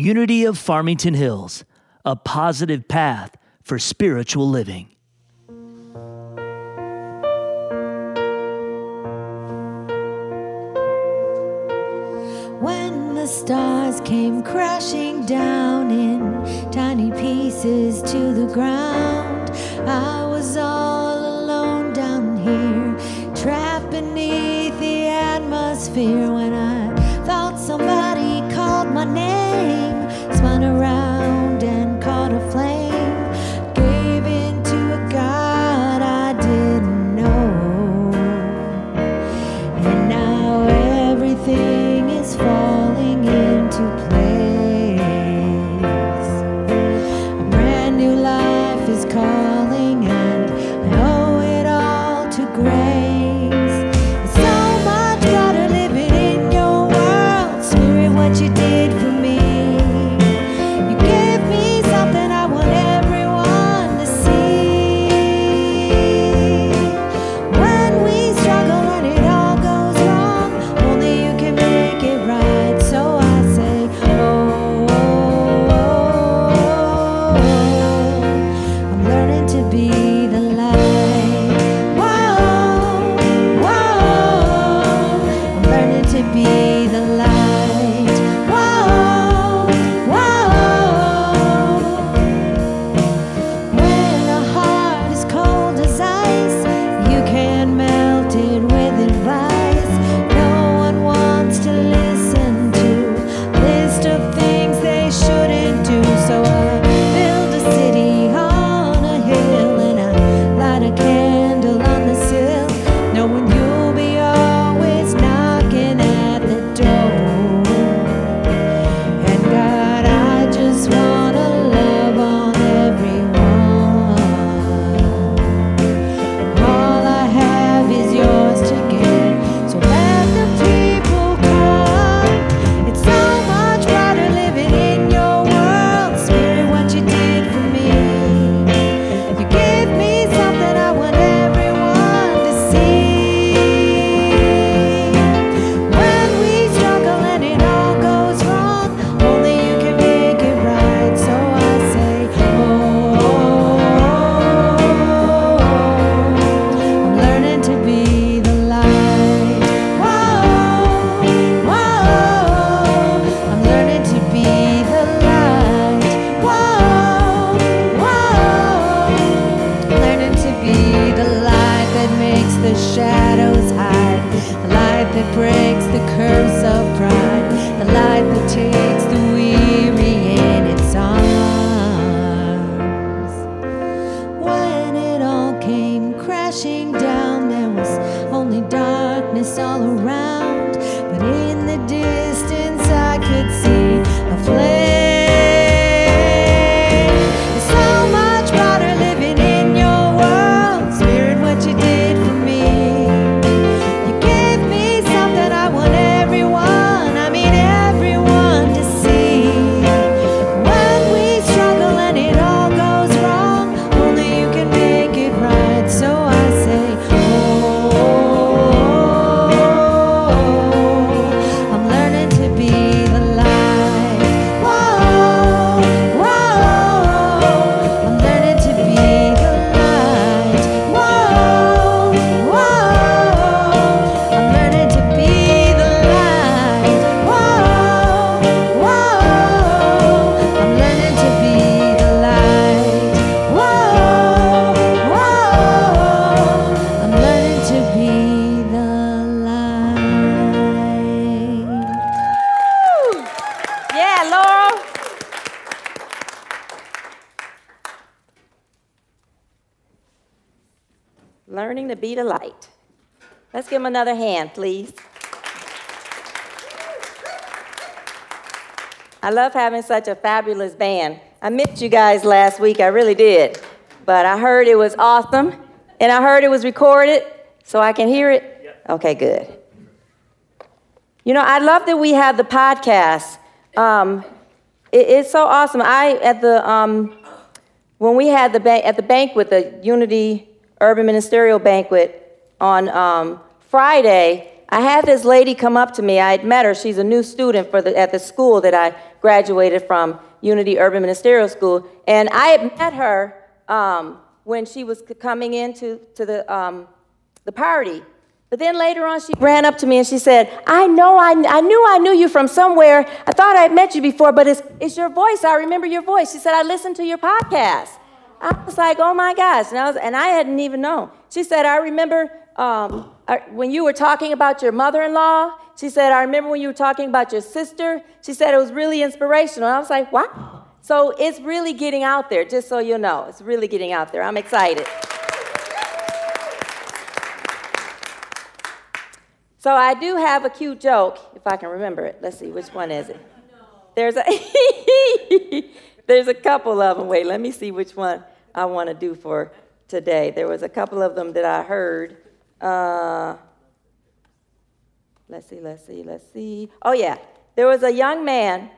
Unity of Farmington Hills, a positive path for spiritual living. When the stars came crashing down in tiny pieces to the ground, I was all alone down here, trapped beneath the atmosphere. another hand, please. I love having such a fabulous band. I missed you guys last week, I really did. But I heard it was awesome, and I heard it was recorded, so I can hear it. Okay, good. You know, I love that we have the podcast. Um, it, it's so awesome. I at the um, when we had the at the banquet, the Unity Urban Ministerial Banquet on um, Friday, I had this lady come up to me. I had met her. She's a new student the, at the school that I graduated from, Unity Urban Ministerial School. And I had met her um, when she was coming into to the, um, the party. But then later on, she ran up to me and she said, I know, I, I knew I knew you from somewhere. I thought I had met you before, but it's, it's your voice. I remember your voice. She said, I listened to your podcast. I was like, oh my gosh. And I, was, and I hadn't even known. She said, I remember um, when you were talking about your mother in law. She said, I remember when you were talking about your sister. She said, it was really inspirational. And I was like, wow. So it's really getting out there, just so you know. It's really getting out there. I'm excited. So I do have a cute joke, if I can remember it. Let's see, which one is it? There's a there's a couple of them. Wait, let me see which one I want to do for today. There was a couple of them that I heard. Uh, let's see, let's see, let's see. Oh yeah, there was a young man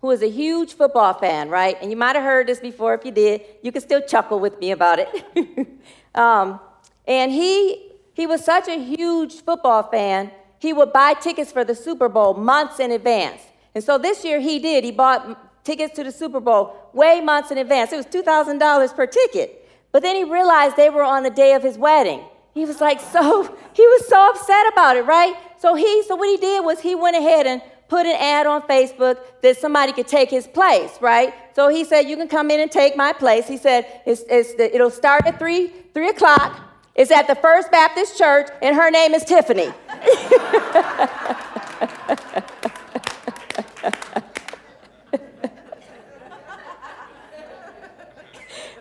who was a huge football fan, right? And you might have heard this before. If you did, you can still chuckle with me about it. um, and he he was such a huge football fan, he would buy tickets for the Super Bowl months in advance. And so this year he did. He bought tickets to the Super Bowl way months in advance. It was $2,000 per ticket. But then he realized they were on the day of his wedding. He was like, so, he was so upset about it, right? So he, so what he did was he went ahead and put an ad on Facebook that somebody could take his place, right? So he said, you can come in and take my place. He said, it's, it's the, it'll start at 3, 3 o'clock. It's at the First Baptist Church, and her name is Tiffany.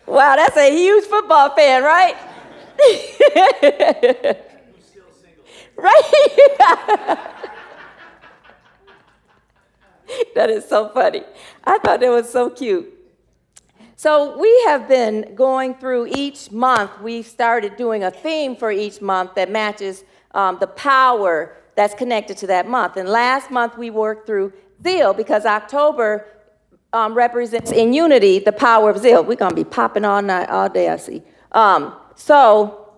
wow, that's a huge football fan, right? right? that is so funny. I thought that was so cute. So, we have been going through each month, we've started doing a theme for each month that matches um, the power that's connected to that month. And last month we worked through zeal because October um, represents in unity the power of zeal. We're going to be popping all night, all day, I see. Um, so,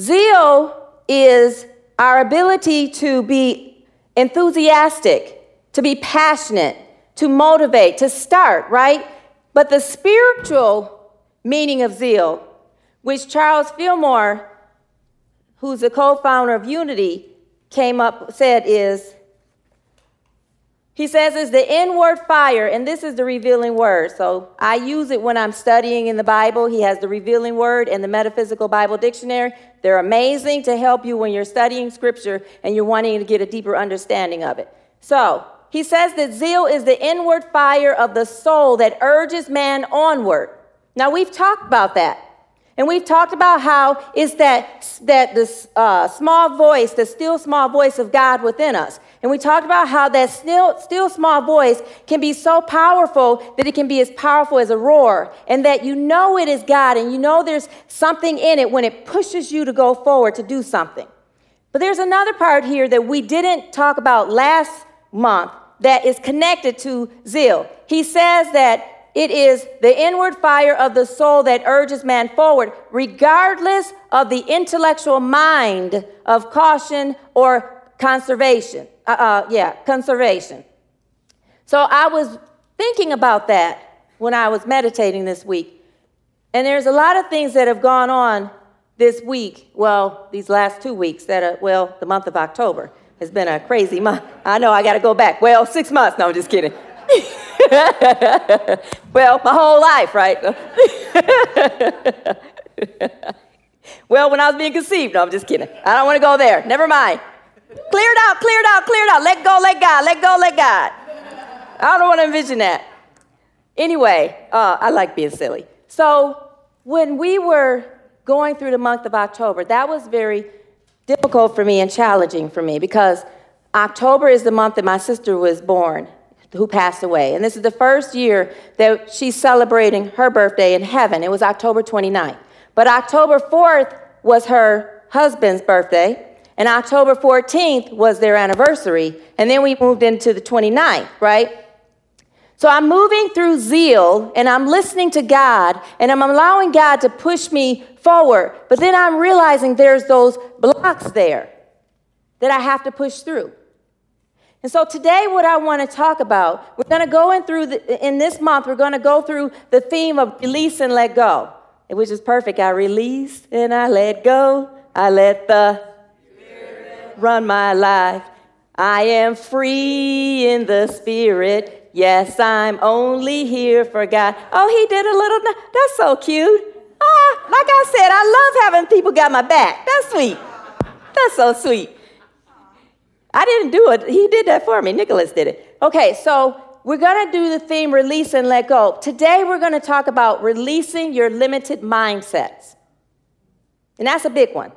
zeal is our ability to be enthusiastic, to be passionate, to motivate, to start, right? But the spiritual meaning of zeal, which Charles Fillmore, who's the co-founder of Unity, came up said is he says is the inward fire, and this is the revealing word. So I use it when I'm studying in the Bible. He has the revealing word and the metaphysical Bible dictionary. They're amazing to help you when you're studying scripture and you're wanting to get a deeper understanding of it. So he says that zeal is the inward fire of the soul that urges man onward. Now, we've talked about that. And we've talked about how it's that, that this uh, small voice, the still small voice of God within us. And we talked about how that still, still small voice can be so powerful that it can be as powerful as a roar. And that you know it is God and you know there's something in it when it pushes you to go forward to do something. But there's another part here that we didn't talk about last month that is connected to zeal. He says that it is the inward fire of the soul that urges man forward, regardless of the intellectual mind of caution or conservation. Uh, uh, yeah, conservation. So I was thinking about that when I was meditating this week. And there's a lot of things that have gone on this week, well, these last two weeks, that are, well, the month of October. It's been a crazy month. I know I got to go back. Well, six months. No, I'm just kidding. well, my whole life, right? well, when I was being conceived. No, I'm just kidding. I don't want to go there. Never mind. Cleared out, cleared out, cleared out. Let go, let God, let go, let God. I don't want to envision that. Anyway, uh, I like being silly. So when we were going through the month of October, that was very difficult for me and challenging for me because October is the month that my sister was born, who passed away. And this is the first year that she's celebrating her birthday in heaven. It was October 29th. But October 4th was her husband's birthday. And October 14th was their anniversary. And then we moved into the 29th, right? So I'm moving through zeal and I'm listening to God and I'm allowing God to push me forward. But then I'm realizing there's those blocks there that I have to push through. And so today, what I want to talk about, we're going to go in through the, in this month, we're going to go through the theme of release and let go, which is perfect. I release and I let go. I let the run my life. I am free in the Spirit. Yes, I'm only here for God. Oh, he did a little. That's so cute. Ah, like I said, I love having people got my back. That's sweet. That's so sweet. I didn't do it. He did that for me. Nicholas did it. Okay, so we're going to do the theme release and let go. Today we're going to talk about releasing your limited mindsets. And that's a big one.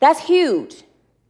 That's huge.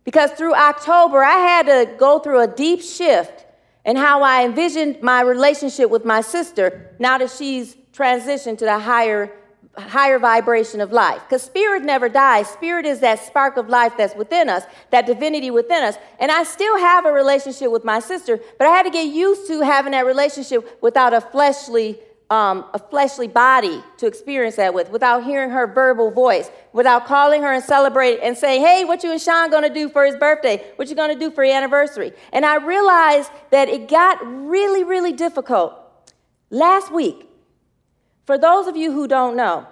Because through October, I had to go through a deep shift in how I envisioned my relationship with my sister now that she's transitioned to the higher higher vibration of life. Because spirit never dies. Spirit is that spark of life that's within us, that divinity within us. And I still have a relationship with my sister, but I had to get used to having that relationship without a fleshly. Um, a fleshly body to experience that with, without hearing her verbal voice, without calling her and celebrating and saying, "Hey, what you and Sean gonna do for his birthday? What you gonna do for your anniversary?" And I realized that it got really, really difficult last week for those of you who don't know,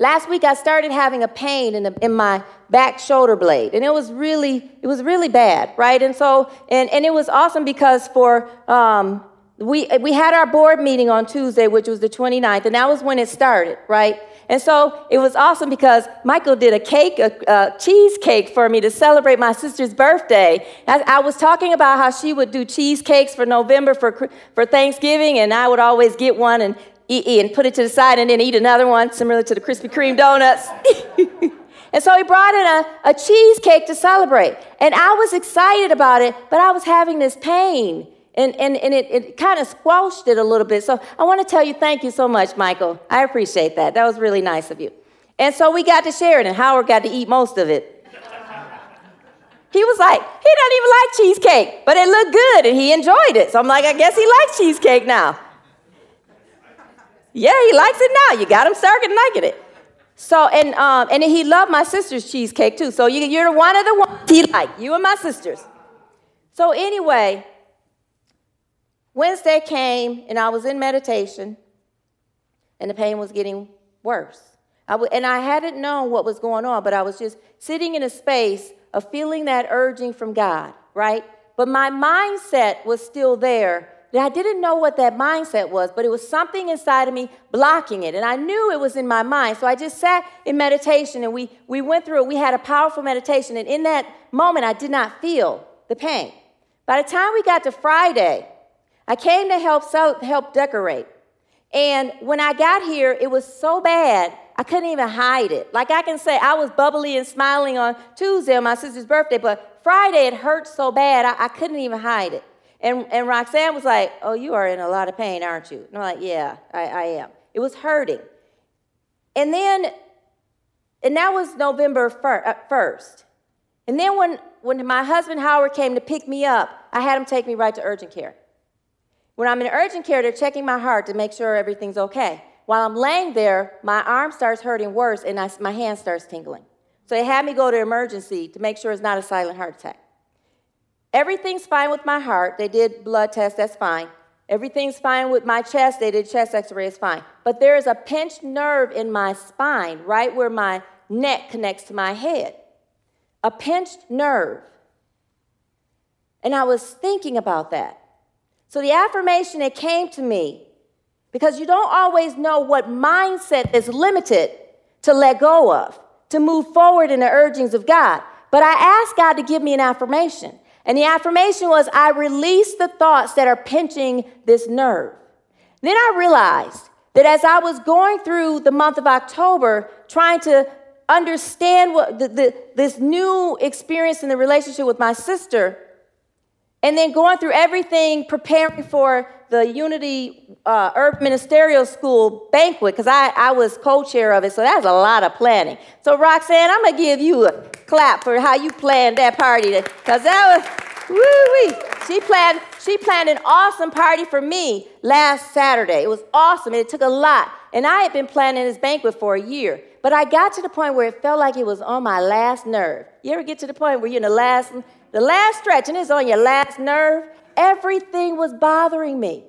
last week I started having a pain in, the, in my back shoulder blade, and it was really, it was really bad, right? And so, and, and it was awesome because for, um, we, we had our board meeting on Tuesday, which was the 29th, and that was when it started, right? And so it was awesome because Michael did a cake, a, a cheesecake for me to celebrate my sister's birthday. I, I, was talking about how she would do cheesecakes for November for, for Thanksgiving, and I would always get one and eat, eat and put it to the side and then eat another one, similar to the Krispy Kreme donuts. and so he brought in a, a cheesecake to celebrate. And I was excited about it, but I was having this pain. And, and, and it, it kind of squashed it a little bit. So I want to tell you thank you so much, Michael. I appreciate that. That was really nice of you. And so we got to share it, and Howard got to eat most of it. He was like, he doesn't even like cheesecake, but it looked good and he enjoyed it. So I'm like, I guess he likes cheesecake now. Yeah, he likes it now. You got him started liking it. So and um, and he loved my sister's cheesecake too. So you, you're one of the ones he liked, you and my sisters. So anyway, Wednesday came and I was in meditation, and the pain was getting worse. I w- and I hadn't known what was going on, but I was just sitting in a space of feeling that urging from God, right? But my mindset was still there I didn't know what that mindset was, but it was something inside of me blocking it. And I knew it was in my mind. So I just sat in meditation and we, we went through it. We had a powerful meditation. And in that moment, I did not feel the pain. By the time we got to Friday, I came to help, sell, help decorate. And when I got here, it was so bad, I couldn't even hide it. Like I can say, I was bubbly and smiling on Tuesday on my sister's birthday, but Friday it hurt so bad, I, I couldn't even hide it. And, and Roxanne was like, Oh, you are in a lot of pain, aren't you? And I'm like, Yeah, I, I am. It was hurting. And then, and that was November 1st. Uh, and then when, when my husband Howard came to pick me up, I had him take me right to urgent care. When I'm in urgent care, they're checking my heart to make sure everything's okay. While I'm laying there, my arm starts hurting worse and I, my hand starts tingling. So they had me go to emergency to make sure it's not a silent heart attack. Everything's fine with my heart. They did blood tests, that's fine. Everything's fine with my chest. They did chest x ray, it's fine. But there is a pinched nerve in my spine, right where my neck connects to my head. A pinched nerve. And I was thinking about that. So the affirmation that came to me, because you don't always know what mindset is limited to let go of, to move forward in the urgings of God. But I asked God to give me an affirmation. And the affirmation was, I release the thoughts that are pinching this nerve. Then I realized that as I was going through the month of October, trying to understand what the, the, this new experience in the relationship with my sister, and then going through everything, preparing for the Unity uh, Ministerial School banquet, because I, I was co chair of it, so that's a lot of planning. So, Roxanne, I'm going to give you a clap for how you planned that party, because that was, woo wee. She planned, she planned an awesome party for me last Saturday. It was awesome, and it took a lot. And I had been planning this banquet for a year. But I got to the point where it felt like it was on my last nerve. You ever get to the point where you're in the last the last stretch, and it's on your last nerve, everything was bothering me.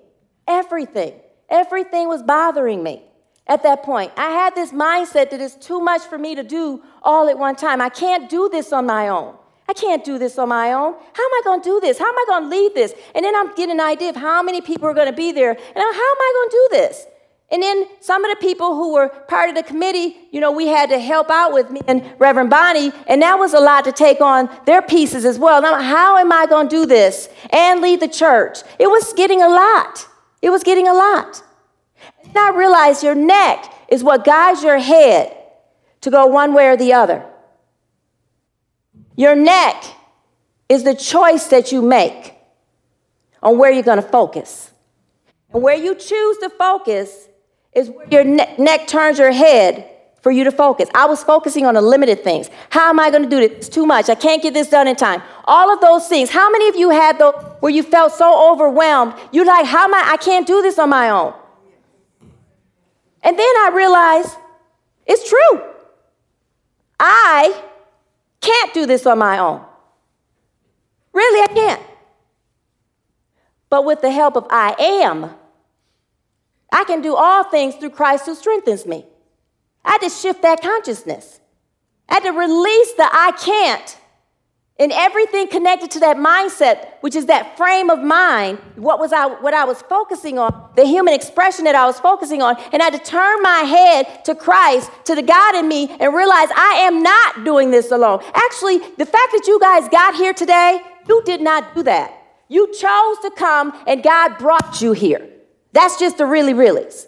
Everything. Everything was bothering me at that point. I had this mindset that it's too much for me to do all at one time. I can't do this on my own. I can't do this on my own. How am I going to do this? How am I going to lead this? And then I'm getting an idea of how many people are going to be there. And how am I going to do this? And then some of the people who were part of the committee, you know, we had to help out with me and Reverend Bonnie, and that was a lot to take on their pieces as well. Now, how am I going to do this and lead the church? It was getting a lot. It was getting a lot. And I realized your neck is what guides your head to go one way or the other. Your neck is the choice that you make on where you're going to focus. And where you choose to focus is where your ne- neck turns your head for you to focus. I was focusing on the limited things. How am I going to do this? It's too much. I can't get this done in time. All of those things. How many of you had those where you felt so overwhelmed? You're like, how am I? I can't do this on my own. And then I realized it's true. I can't do this on my own. Really, I can't. But with the help of I am, I can do all things through Christ who strengthens me. I had to shift that consciousness. I had to release the I can't and everything connected to that mindset, which is that frame of mind, what was I what I was focusing on, the human expression that I was focusing on, and I had to turn my head to Christ, to the God in me, and realize I am not doing this alone. Actually, the fact that you guys got here today, you did not do that. You chose to come and God brought you here. That's just the really, reallys.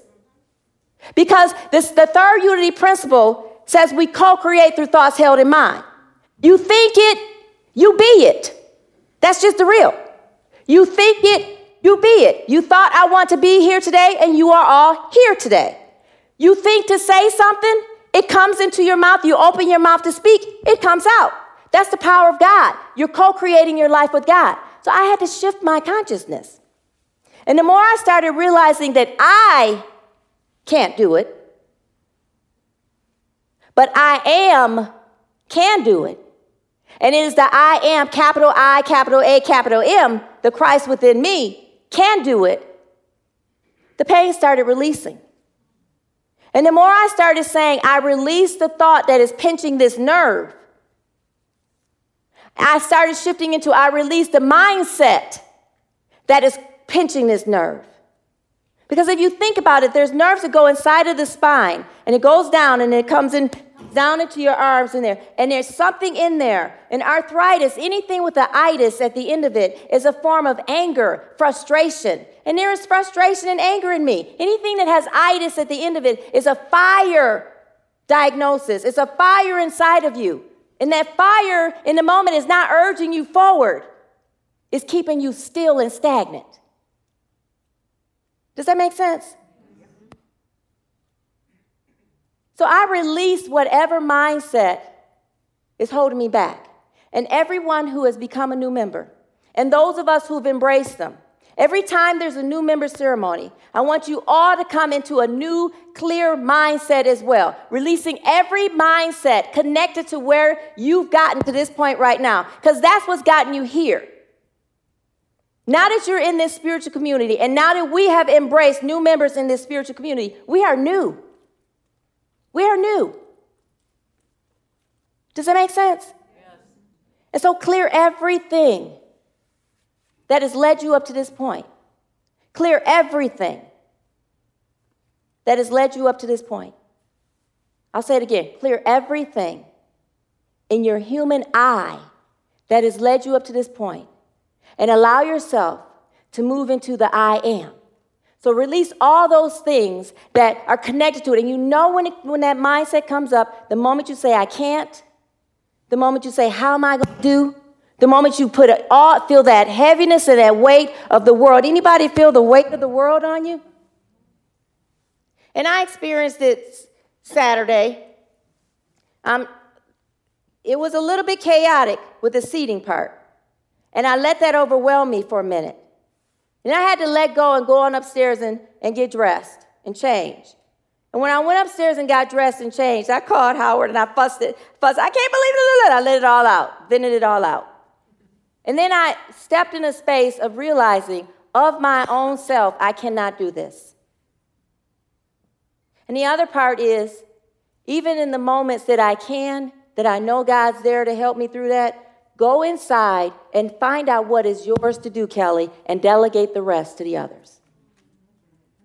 Because this, the third unity principle says we co create through thoughts held in mind. You think it, you be it. That's just the real. You think it, you be it. You thought I want to be here today, and you are all here today. You think to say something, it comes into your mouth. You open your mouth to speak, it comes out. That's the power of God. You're co creating your life with God. So I had to shift my consciousness. And the more I started realizing that I can't do it, but I am can do it. And it is the I am, capital I, capital A, capital M, the Christ within me, can do it. The pain started releasing. And the more I started saying, I release the thought that is pinching this nerve, I started shifting into, I release the mindset that is pinching this nerve. Because if you think about it, there's nerves that go inside of the spine, and it goes down, and it comes in down into your arms in there. And there's something in there. And arthritis, anything with the itis at the end of it, is a form of anger, frustration. And there is frustration and anger in me. Anything that has itis at the end of it is a fire diagnosis. It's a fire inside of you. And that fire in the moment is not urging you forward, it's keeping you still and stagnant. Does that make sense? So I release whatever mindset is holding me back. And everyone who has become a new member, and those of us who've embraced them, every time there's a new member ceremony, I want you all to come into a new, clear mindset as well, releasing every mindset connected to where you've gotten to this point right now, because that's what's gotten you here. Now that you're in this spiritual community, and now that we have embraced new members in this spiritual community, we are new. We are new. Does that make sense? Yes. And so clear everything that has led you up to this point. Clear everything that has led you up to this point. I'll say it again clear everything in your human eye that has led you up to this point and allow yourself to move into the I am. So release all those things that are connected to it. And you know when, it, when that mindset comes up, the moment you say, I can't, the moment you say, How am I going to do? The moment you put it all, feel that heaviness and that weight of the world. Anybody feel the weight of the world on you? And I experienced it Saturday. Um, it was a little bit chaotic with the seating part. And I let that overwhelm me for a minute. And I had to let go and go on upstairs and, and get dressed and change. And when I went upstairs and got dressed and changed, I called Howard and I fussed it. Fussed. I can't believe it. I let it all out, vented it all out. And then I stepped in a space of realizing of my own self, I cannot do this. And the other part is, even in the moments that I can, that I know God's there to help me through that, go inside and find out what is yours to do, Kelly, and delegate the rest to the others.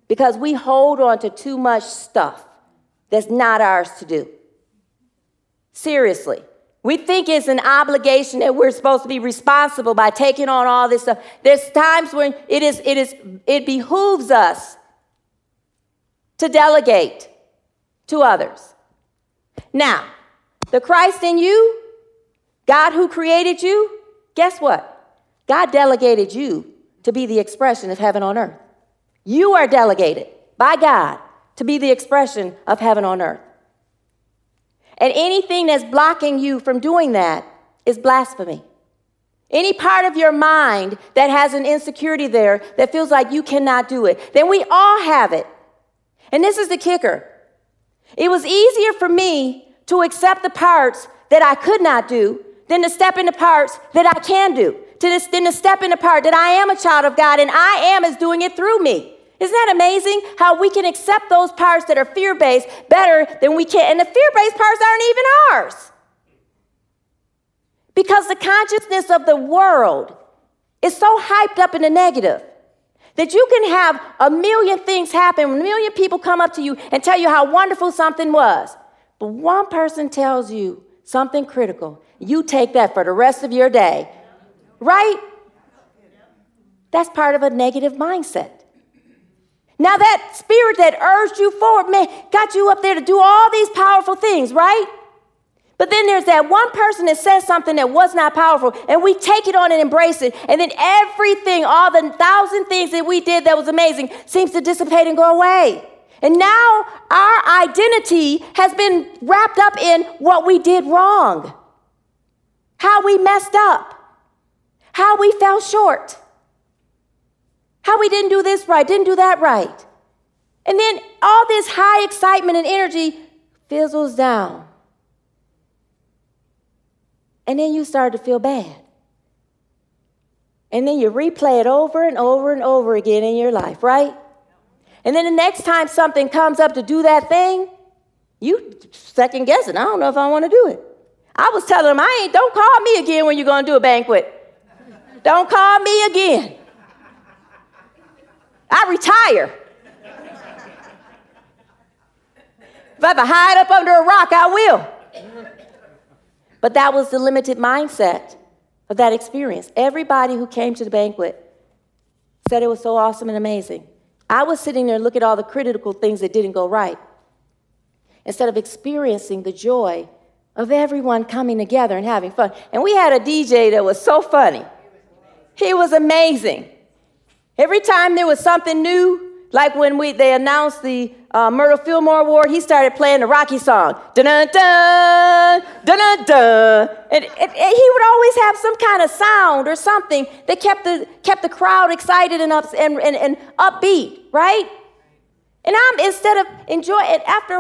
Because we hold on to too much stuff that's not ours to do. Seriously. We think it's an obligation that we're supposed to be responsible by taking on all this stuff. There's times when it is it is it behooves us to delegate to others. Now, the Christ in you, God who created you, guess what? God delegated you to be the expression of heaven on earth. You are delegated by God to be the expression of heaven on earth. And anything that's blocking you from doing that is blasphemy. Any part of your mind that has an insecurity there that feels like you cannot do it, then we all have it. And this is the kicker it was easier for me to accept the parts that I could not do than to step into parts that I can do, to this, than to step into part that I am a child of God and I am is doing it through me. Isn't that amazing how we can accept those parts that are fear based better than we can? And the fear based parts aren't even ours. Because the consciousness of the world is so hyped up in the negative that you can have a million things happen, a million people come up to you and tell you how wonderful something was. But one person tells you something critical, you take that for the rest of your day. Right? That's part of a negative mindset. Now, that spirit that urged you forward, man, got you up there to do all these powerful things, right? But then there's that one person that says something that was not powerful, and we take it on and embrace it. And then everything, all the thousand things that we did that was amazing, seems to dissipate and go away. And now our identity has been wrapped up in what we did wrong, how we messed up, how we fell short, how we didn't do this right, didn't do that right. And then all this high excitement and energy fizzles down. And then you start to feel bad. And then you replay it over and over and over again in your life, right? And then the next time something comes up to do that thing, you second guess it. I don't know if I want to do it. I was telling them, I ain't, don't call me again when you're going to do a banquet. Don't call me again. I retire. If I have to hide up under a rock, I will. But that was the limited mindset of that experience. Everybody who came to the banquet said it was so awesome and amazing. I was sitting there looking at all the critical things that didn't go right instead of experiencing the joy of everyone coming together and having fun. And we had a DJ that was so funny. He was amazing. Every time there was something new, like when we, they announced the uh, Myrtle Fillmore Award, he started playing the Rocky song. Dun dun dun, dun dun And, and, and, he would always have some kind of sound or something that kept the, kept the crowd excited and, up, and, and, and upbeat, right? And I'm, instead of enjoying it, after